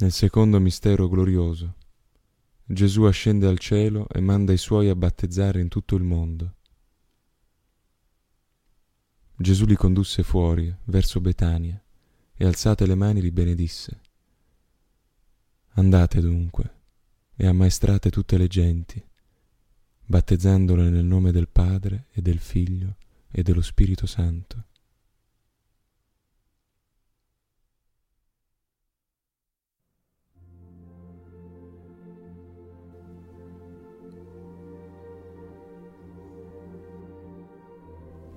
Nel secondo mistero glorioso, Gesù ascende al cielo e manda i suoi a battezzare in tutto il mondo. Gesù li condusse fuori, verso Betania, e alzate le mani li benedisse. Andate dunque e ammaestrate tutte le genti, battezzandole nel nome del Padre e del Figlio e dello Spirito Santo.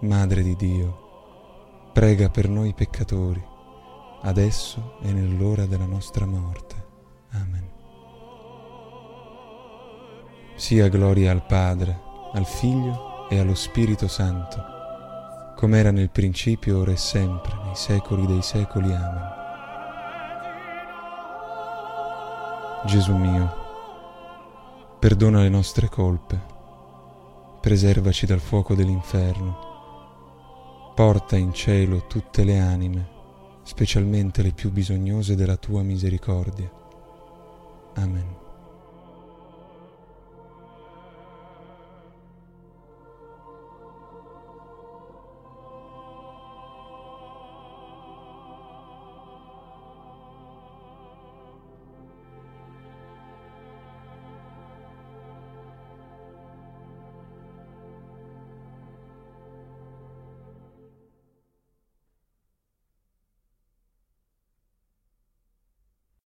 Madre di Dio, prega per noi peccatori, adesso e nell'ora della nostra morte. Amen. Sia gloria al Padre, al Figlio e allo Spirito Santo, come era nel principio, ora e sempre, nei secoli dei secoli. Amen. Gesù mio, perdona le nostre colpe, preservaci dal fuoco dell'inferno, porta in cielo tutte le anime, specialmente le più bisognose della tua misericordia. Amen.